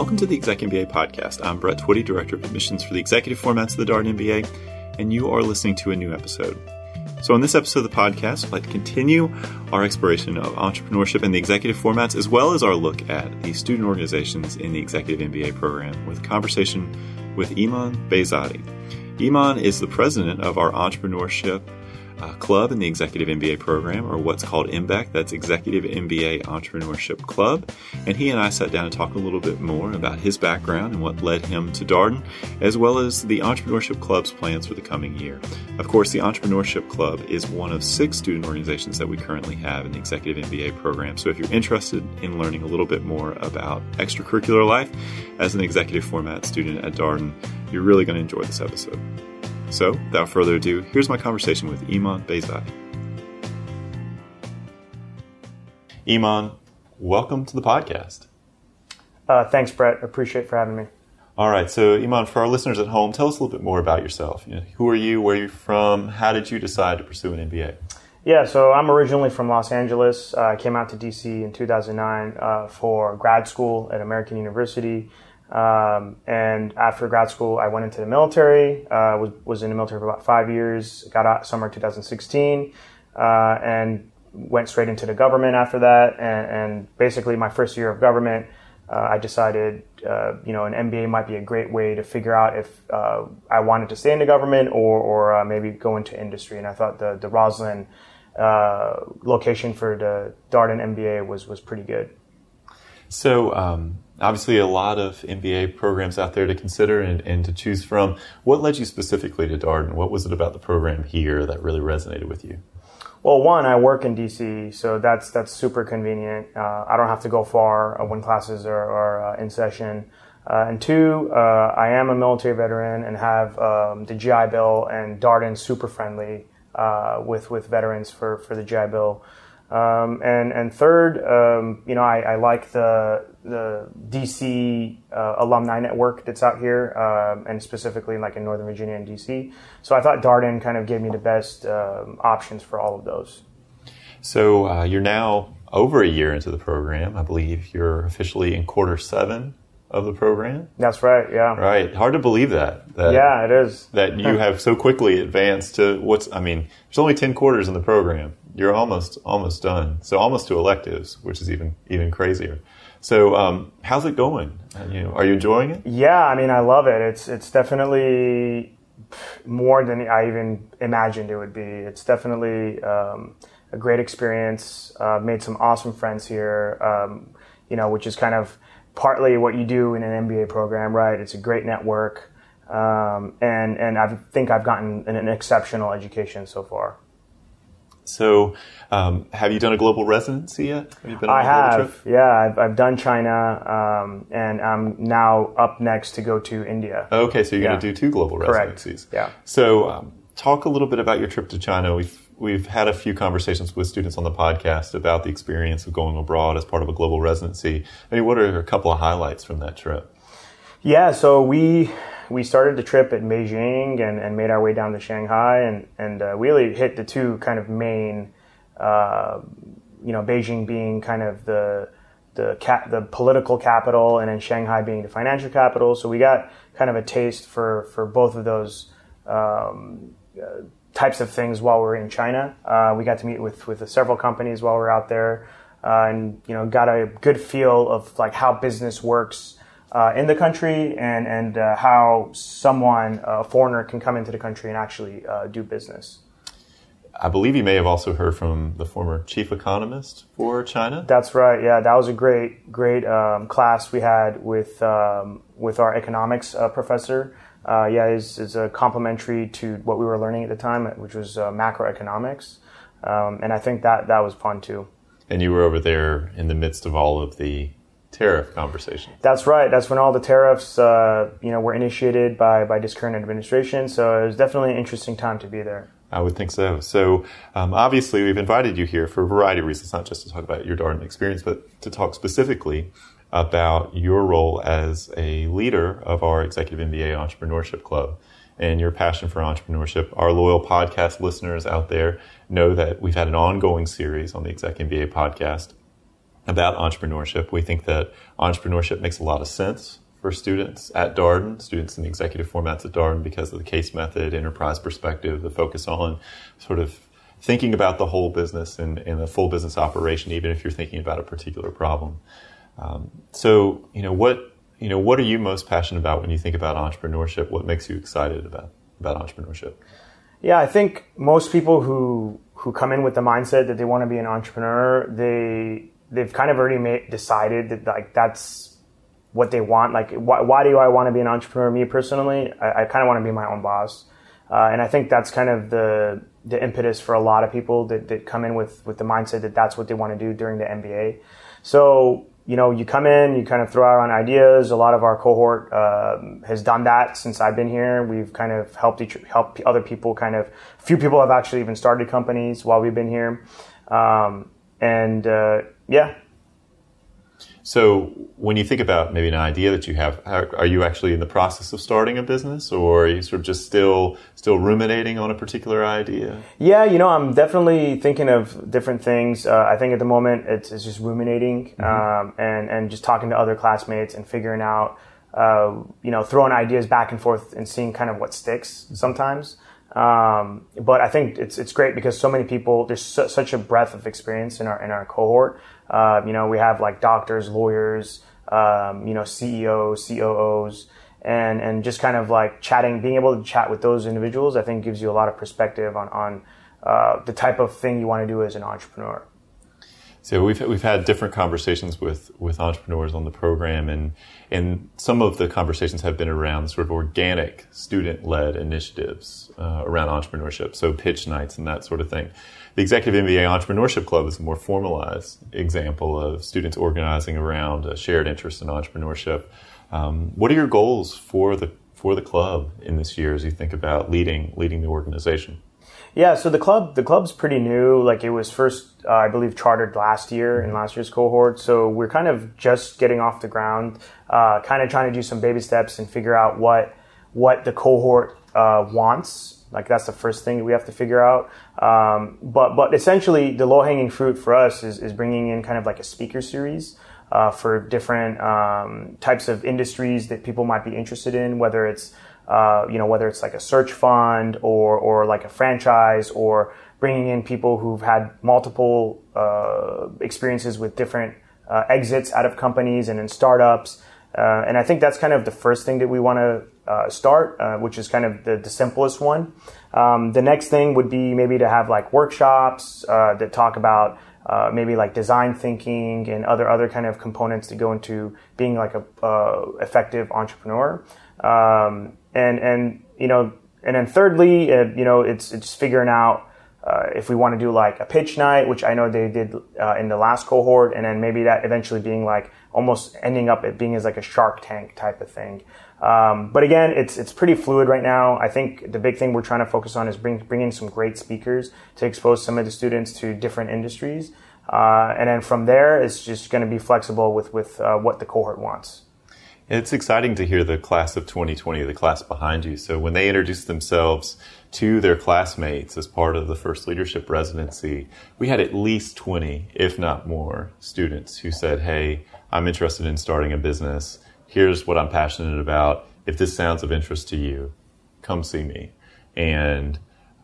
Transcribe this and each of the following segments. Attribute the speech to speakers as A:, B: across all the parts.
A: Welcome to the Exec MBA podcast. I'm Brett Twitty, Director of Admissions for the Executive Formats of the Darden MBA, and you are listening to a new episode. So, in this episode of the podcast, I'd like to continue our exploration of entrepreneurship and the executive formats, as well as our look at the student organizations in the Executive MBA program with conversation with Eiman Behzadi. Eiman is the president of our entrepreneurship uh, club in the Executive MBA program, or what's called EMBEC. That's Executive MBA Entrepreneurship Club. And he and I sat down and talked a little bit more about his background and what led him to Darden, as well as the Entrepreneurship Club's plans for the coming year. Of course, the Entrepreneurship Club is one of six student organizations that we currently have in the Executive MBA program. So if you're interested in learning a little bit more about extracurricular life as an executive format student at Darden, you're really going to enjoy this episode. So, without further ado, here's my conversation with Eiman Behzadi. Eiman, welcome to the podcast.
B: Uh, thanks, Brett. Appreciate for having me.
A: All right, so Eiman, for our listeners at home, tell us a little bit more about yourself. You know, who are you? Where are you from? How did you decide to pursue an MBA?
B: Yeah, so I'm originally from Los Angeles. Uh, I came out to DC in 2009 uh, for grad school at American University. Um, and after grad school, I went into the military. Uh, was was in the military for about five years. Got out summer 2016, uh, and went straight into the government after that. And, and basically, my first year of government, uh, I decided, uh, you know, an MBA might be a great way to figure out if uh, I wanted to stay in the government or or uh, maybe go into industry. And I thought the the Rosslyn location for the Darden MBA was was pretty good.
A: So. Um obviously a lot of MBA programs out there to consider and, and, to choose from. What led you specifically to Darden? What was it about the program here that really resonated with you?
B: Well, one, I work in DC, so that's that's super convenient. Uh, I don't have to go far uh, when classes are, are uh, in session. Uh, and two, uh, I am a military veteran and have um, the GI Bill, and Darden super friendly uh, with with veterans for for the GI Bill. Um, and and third, um, you know, I, I, like the the DC uh, alumni network that's out here, um, and specifically like in Northern Virginia and DC. So I thought Darden kind of gave me the best um, options for all of those.
A: So uh, you're now over a year into the program. I believe you're officially in quarter seven of the program.
B: That's right. Yeah.
A: Right. Hard to believe that. that
B: yeah, it is.
A: that you have so quickly advanced to what's. I mean, there's only ten quarters in the program you're almost almost done. So almost to electives, which is even even crazier. So um, how's it going? You know, are you enjoying it?
B: Yeah, I mean, I love it. It's it's definitely more than I even imagined it would be. It's definitely um, a great experience. Uh, made some awesome friends here. Um, you know, which is kind of partly what you do in an MBA program, right? It's a great network, um, and and I think I've gotten an, an exceptional education so far.
A: So, um, have you done a global residency yet?
B: Have I have. Yeah, I've, I've done China, um, and I'm now up next to go to India.
A: Okay, so you're yeah. going to do two global
B: Correct.
A: residencies.
B: Yeah.
A: So, um, talk a little bit about your trip to China. We've we've had a few conversations with students on the podcast about the experience of going abroad as part of a global residency. I mean, what are a couple of highlights from that trip?
B: Yeah, so we we started the trip at Beijing and, and made our way down to Shanghai and and uh, really hit the two kind of main, uh, you know, Beijing being kind of the the cap, the political capital, and then Shanghai being the financial capital. So we got kind of a taste for for both of those. Um, uh, types of things while we are in China. Uh, we got to meet with with several companies while we are out there, uh, and you know got a good feel of like how business works uh, in the country and and uh, how someone a foreigner can come into the country and actually uh, do business.
A: I believe you may have also heard from the former chief economist for China.
B: That's right. Yeah, that was a great great um, class we had with um, with our economics uh, professor. Uh, yeah, is is a complementary to what we were learning at the time, which was uh, macroeconomics, um, and I think that that was fun too.
A: And you were over there in the midst of all of the tariff conversation.
B: That's right. That's when all the tariffs, uh, you know, were initiated by by this current administration. So it was definitely an interesting time to be there.
A: I would think so. So um, obviously, we've invited you here for a variety of reasons, not just to talk about your Darden experience, but to talk specifically about your role as a leader of our Executive MBA Entrepreneurship Club and your passion for entrepreneurship. Our loyal podcast listeners out there know that we've had an ongoing series on the Exec MBA podcast about entrepreneurship. We think that entrepreneurship makes a lot of sense for students at Darden, students in the executive formats at Darden, because of the case method, enterprise perspective, the focus on sort of thinking about the whole business and, and the full business operation, even if you're thinking about a particular problem. Um, so, you know, what you know, what are you most passionate about when you think about entrepreneurship? What makes you excited about about entrepreneurship?
B: Yeah, I think most people who who come in with the mindset that they want to be an entrepreneur, they they've kind of already made, decided that like that's what they want. Like, why, why do I want to be an entrepreneur? Me personally, I, I kind of want to be my own boss, uh, and I think that's kind of the the impetus for a lot of people that, that come in with with the mindset that that's what they want to do during the MBA. So you know, you come in, you kind of throw out on ideas. A lot of our cohort um, has done that since I've been here. We've kind of helped each, help other people. Kind of, few people have actually even started companies while we've been here, um, and uh, yeah,
A: so when you think about maybe an idea that you have, are you actually in the process of starting a business, or are you sort of just still still ruminating on a particular idea?
B: Yeah, you know, I'm definitely thinking of different things. Uh, I think at the moment it's, it's just ruminating mm-hmm. um, and and just talking to other classmates and figuring out, uh, you know, throwing ideas back and forth and seeing kind of what sticks sometimes. Um, but I think it's it's great because so many people there's su- such a breadth of experience in our in our cohort. Uh, you know, we have like doctors, lawyers, um, you know, CEOs, COOs, and and just kind of like chatting, being able to chat with those individuals, I think gives you a lot of perspective on on uh, the type of thing you want to do as an entrepreneur.
A: So we've we've had different conversations with with entrepreneurs on the program, and and some of the conversations have been around sort of organic student led initiatives uh, around entrepreneurship, so pitch nights and that sort of thing. The Executive MBA Entrepreneurship Club is a more formalized example of students organizing around a shared interest in entrepreneurship. Um, what are your goals for the for the club in this year as you think about leading leading the organization?
B: Yeah, so the club the club's pretty new. Like it was first, uh, I believe, chartered last year in last year's cohort. So we're kind of just getting off the ground, uh, kind of trying to do some baby steps and figure out what what the cohort uh, wants like that's the first thing we have to figure out. Um, but but essentially, the low hanging fruit for us is is bringing in kind of like a speaker series. Uh, for different um, types of industries that people might be interested in, whether it's uh, you know whether it's like a search fund or or like a franchise or bringing in people who've had multiple uh, experiences with different uh, exits out of companies and in startups. Uh, and I think that's kind of the first thing that we want to uh, start, uh, which is kind of the, the simplest one. Um, the next thing would be maybe to have like workshops uh, that talk about uh, maybe like design thinking and other other kind of components that go into being like a uh, effective entrepreneur. Um, and and you know, and then thirdly, you know, it's it's figuring out. Uh, if we want to do like a pitch night, which I know they did uh, in the last cohort, and then maybe that eventually being like almost ending up it being as like a Shark Tank type of thing. Um, but again, it's it's pretty fluid right now. I think the big thing we're trying to focus on is bring bring in some great speakers to expose some of the students to different industries, uh, and then from there, it's just going to be flexible with with uh, what the cohort wants.
A: It's exciting to hear the class of 2020, the class behind you. So when they introduced themselves to their classmates as part of the first leadership residency, we had at least 20, if not more, students who said, Hey, I'm interested in starting a business here's what I'm passionate about. If this sounds of interest to you, come see me. And,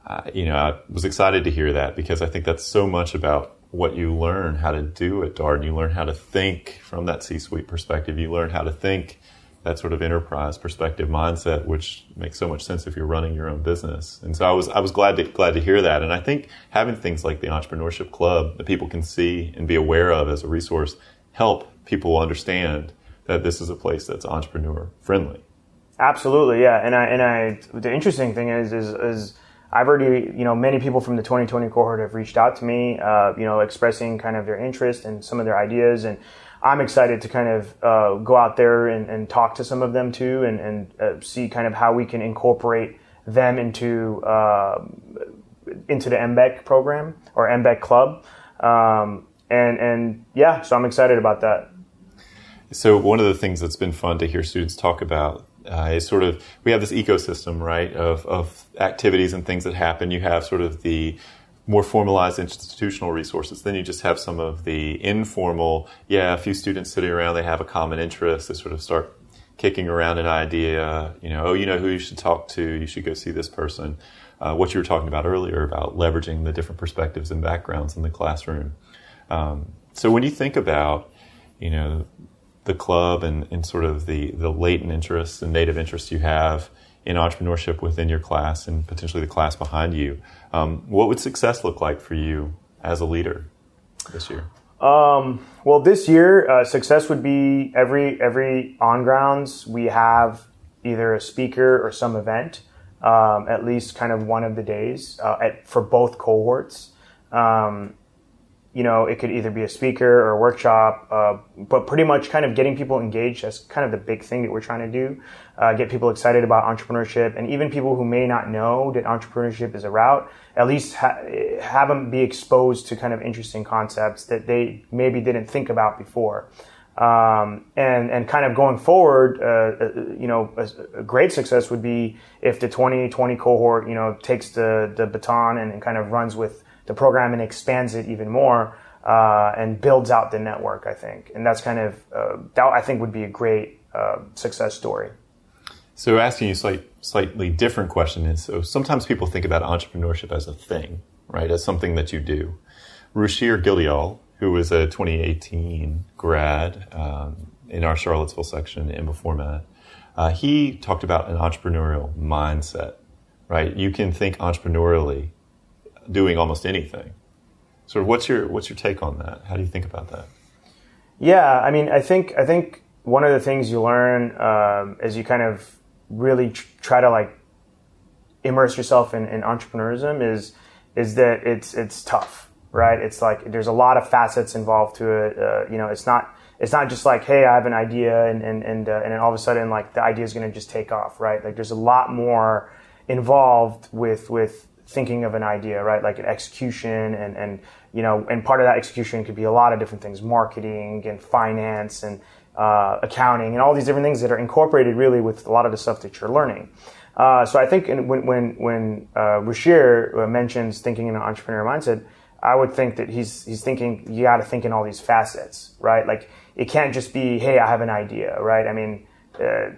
A: uh, you know, I was excited to hear that because I think that's so much about what you learn how to do at Darden. You learn how to think from that C suite perspective. You learn how to think that sort of enterprise perspective mindset, which makes so much sense if you're running your own business. And so I was I was glad to glad to hear that. And I think having things like the entrepreneurship club that people can see and be aware of as a resource help people understand that this is a place that's entrepreneur friendly.
B: Absolutely, yeah. And I and I the interesting thing is is is I've already you know many people from the 2020 cohort have reached out to me, uh, you know, expressing kind of their interest and some of their ideas, and I'm excited to kind of uh, go out there and, and, talk to some of them too, and, and uh, see kind of how we can incorporate them into uh, into the EMBEC program or EMBEC club, um, and and yeah, so I'm excited about that.
A: So one of the things that's been fun to hear students talk about uh, is sort of we have this ecosystem, right, of of activities and things that happen. You have sort of the more formalized institutional resources. Then you just have some of the informal, yeah, a few students sitting around, they have a common interest, they sort of start kicking around an idea, you know, oh, you know who you should talk to, you should go see this person. Uh, what you were talking about earlier about leveraging the different perspectives and backgrounds in the classroom. Um, so when you think about, you know, the club and, and sort of the, the latent interests and native interests you have in entrepreneurship within your class and potentially the class behind you, um, what would success look like for you as a leader this year?
B: Um, well, this year, uh, success would be every every on grounds we have either a speaker or some event, um, at least kind of one of the days uh, at, for both cohorts. Um, you know, it could either be a speaker or a workshop, uh, but pretty much kind of getting people engaged. That's kind of the big thing that we're trying to do. Uh, get people excited about entrepreneurship, and even people who may not know that entrepreneurship is a route, at least ha- have them be exposed to kind of interesting concepts that they maybe didn't think about before. Um, and and kind of going forward, uh, uh you know, a, a, great success would be if the 2020 cohort, you know, takes the the baton and, and kind of runs with the program and expands it even more uh, and builds out the network. I think, and that's kind of uh, that I think would be a great uh, success story.
A: So, asking you a slight, slightly different question is: so sometimes people think about entrepreneurship as a thing, right? As something that you do. Ruchir Gildial, who was a 2018 grad um, in our Charlottesville section in format, uh, he talked about an entrepreneurial mindset, right? You can think entrepreneurially doing almost anything. So what's your what's your take on that? How do you think about that?
B: Yeah, I mean, I think I think one of the things you learn um, as you kind of really tr- try to like immerse yourself in, in entrepreneurism is is that it's it's tough, right? It's like there's a lot of facets involved to it. Uh, you know, it's not it's not just like hey, I have an idea and and and, uh, and then all of a sudden like the idea is going to just take off, right? Like there's a lot more involved with with thinking of an idea, right? Like an execution and, and, you know, and part of that execution could be a lot of different things, marketing and finance and uh, accounting and all these different things that are incorporated really with a lot of the stuff that you're learning. Uh, so I think when, when, when uh, Ruchir uh, mentions thinking in an entrepreneur mindset, I would think that he's, he's thinking, you got to think in all these facets, right? Like it can't just be, hey, I have an idea, right? I mean, uh,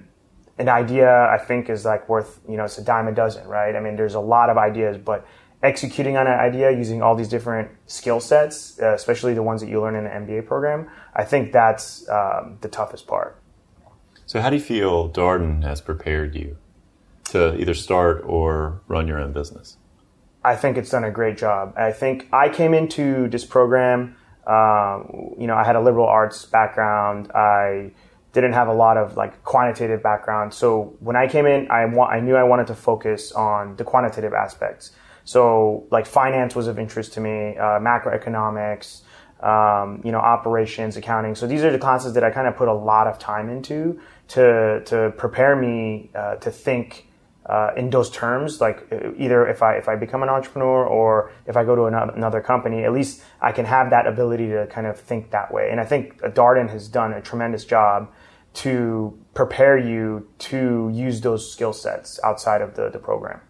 B: an idea I think is like worth, you know, it's a dime a dozen, right? I mean, there's a lot of ideas, but executing on an idea using all these different skill sets, uh, especially the ones that you learn in an MBA program, I think that's um, the toughest part.
A: So, how do you feel Darden has prepared you to either start or run your own business?
B: I think it's done a great job. I think I came into this program, um, you know, I had a liberal arts background. I didn't have a lot of like quantitative background. So when I came in, I wa- I knew I wanted to focus on the quantitative aspects. So like finance was of interest to me, uh, macroeconomics, um, you know, operations, accounting. So these are the classes that I kind of put a lot of time into to to prepare me uh, to think uh, in those terms, like either if I if I become an entrepreneur or if I go to another company, at least I can have that ability to kind of think that way. And I think Darden has done a tremendous job to prepare you to use those skill sets outside of the, the program.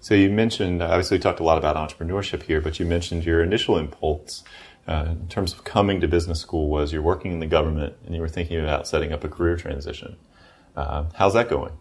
A: So you mentioned obviously we talked a lot about entrepreneurship here, but you mentioned your initial impulse uh, in terms of coming to business school was you're working in the government and you were thinking about setting up a career transition. Uh, how's that going?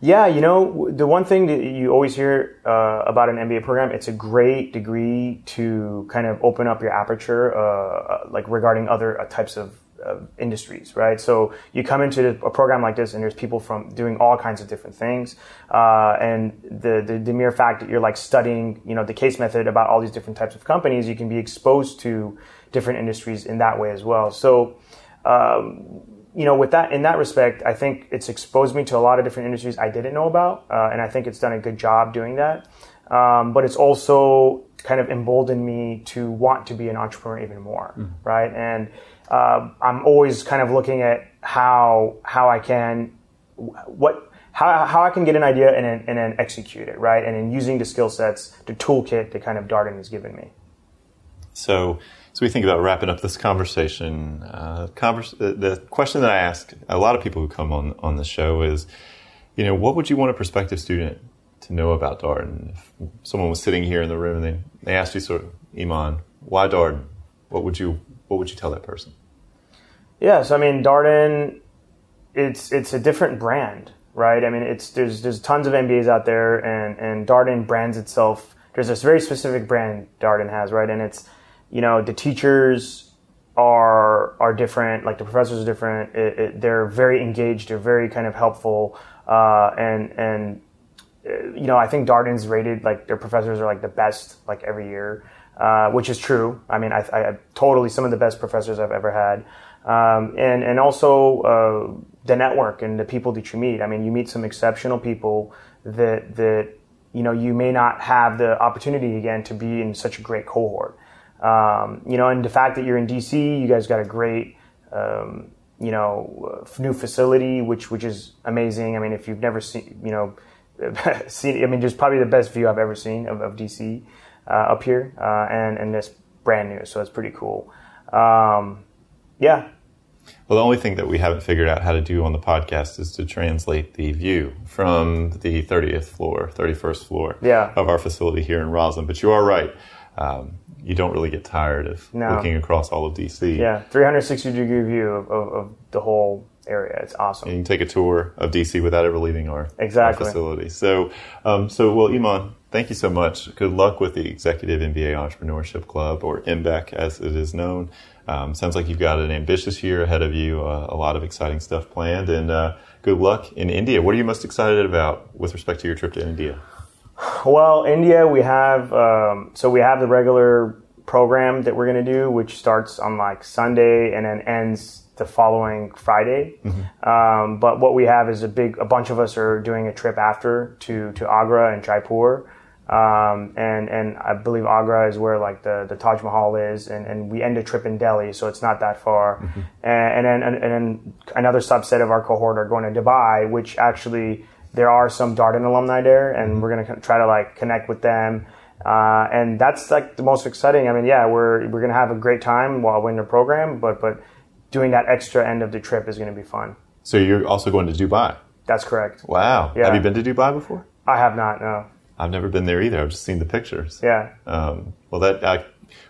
B: Yeah, you know, the one thing that you always hear uh, about an MBA program, it's a great degree to kind of open up your aperture, uh, uh like regarding other uh, types of uh, industries, right? So you come into a program like this, and there's people from doing all kinds of different things, uh, and the, the, the mere fact that you're like studying, you know, the case method about all these different types of companies, you can be exposed to different industries in that way as well. So. Um, you know, with that in that respect, I think it's exposed me to a lot of different industries I didn't know about, uh, and I think it's done a good job doing that. Um, but it's also kind of emboldened me to want to be an entrepreneur even more, mm. right? And uh, I'm always kind of looking at how how I can what how, how I can get an idea and then, and then execute it, right? And in using the skill sets, the toolkit that kind of Darden has given me.
A: So so we think about wrapping up this conversation. Uh, converse, the, the question that I ask a lot of people who come on on the show is, you know, what would you want a prospective student to know about Darden? If someone was sitting here in the room and they, they asked you sort of, Eiman, why Darden? What would you what would you tell that person?
B: Yeah, so I mean Darden it's it's a different brand, right? I mean it's there's there's tons of MBAs out there and, and Darden brands itself there's this very specific brand Darden has, right? And it's you know, the teachers are are different, like the professors are different. It, it, they're very engaged, they're very kind of helpful, uh, and and you know, I think Darden's rated like their professors are like the best like every year, uh, which is true. I mean, I, I, totally some of the best professors I've ever had, um, and and also uh, the network and the people that you meet. I mean, you meet some exceptional people that that you know you may not have the opportunity again to be in such a great cohort. Um, you know, and the fact that you're in DC, you guys got a great. Um, you know, new facility, which which is amazing. I mean, if you've never seen, you know, seen. I mean, just probably the best view I've ever seen of, of DC uh, up here, uh, and and it's brand new, so it's pretty cool. Um, yeah.
A: Well, the only thing that we haven't figured out how to do on the podcast is to translate the view from the 30th floor, 31st floor
B: yeah.
A: of our facility here in Rosslyn. But you are right. Um, you don't really get tired of no. looking across all of DC.
B: Yeah, 360 degree view of, of, of the whole area. It's awesome.
A: And you can take a tour of DC without ever leaving our,
B: exactly.
A: our facility. So, um, so well, Eiman, thank you so much. Good luck with the Executive MBA Entrepreneurship Club, or EMBEC as it is known. Um, sounds like you've got an ambitious year ahead of you, uh, a lot of exciting stuff planned, and uh, good luck in India. What are you most excited about with respect to your trip to India?
B: Well, India, we have um, so we have the regular program that we're going to do, which starts on like Sunday and then ends the following Friday. Mm-hmm. Um, but what we have is a big, a bunch of us are doing a trip after to, to Agra and Jaipur. Um, and, and I believe Agra is where like the, the Taj Mahal is, and, and we end a trip in Delhi, so it's not that far. Mm-hmm. And, and, then, and, and then another subset of our cohort are going to Dubai, which actually there are some Darden alumni there, and mm-hmm. we're going to try to like connect with them. Uh, and that's like the most exciting. I mean, yeah, we're, we're going to have a great time while we're in the program, but, but doing that extra end of the trip is going to be fun.
A: So you're also going to Dubai?
B: That's correct.
A: Wow. Yeah. Have you been to Dubai before?
B: I have not. No.
A: I've never been there either. I've just seen the pictures.
B: Yeah.
A: Um, well, that I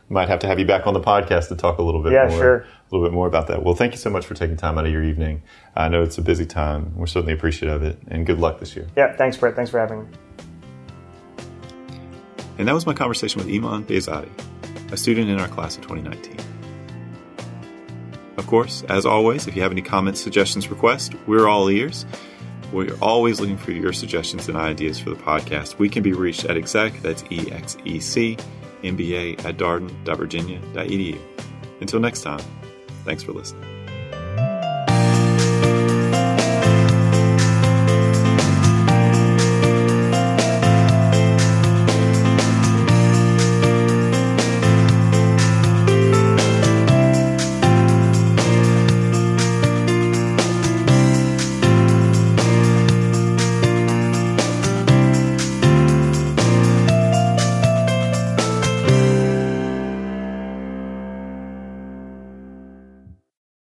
A: might have to have you back on the podcast to talk a little bit
B: yeah,
A: more.
B: Sure.
A: A little bit more about that. Well, thank you so much for taking time out of your evening. I know it's a busy time. We're certainly appreciative of it, and good luck this year.
B: Yeah. Thanks, Brett. Thanks for having me.
A: And that was my conversation with Eiman Behzadi, a student in our class of 2019. Of course, as always, if you have any comments, suggestions, requests, we're all ears. We're always looking for your suggestions and ideas for the podcast. We can be reached at exec, that's E X E C, MBA at darden.virginia.edu. Until next time, thanks for listening.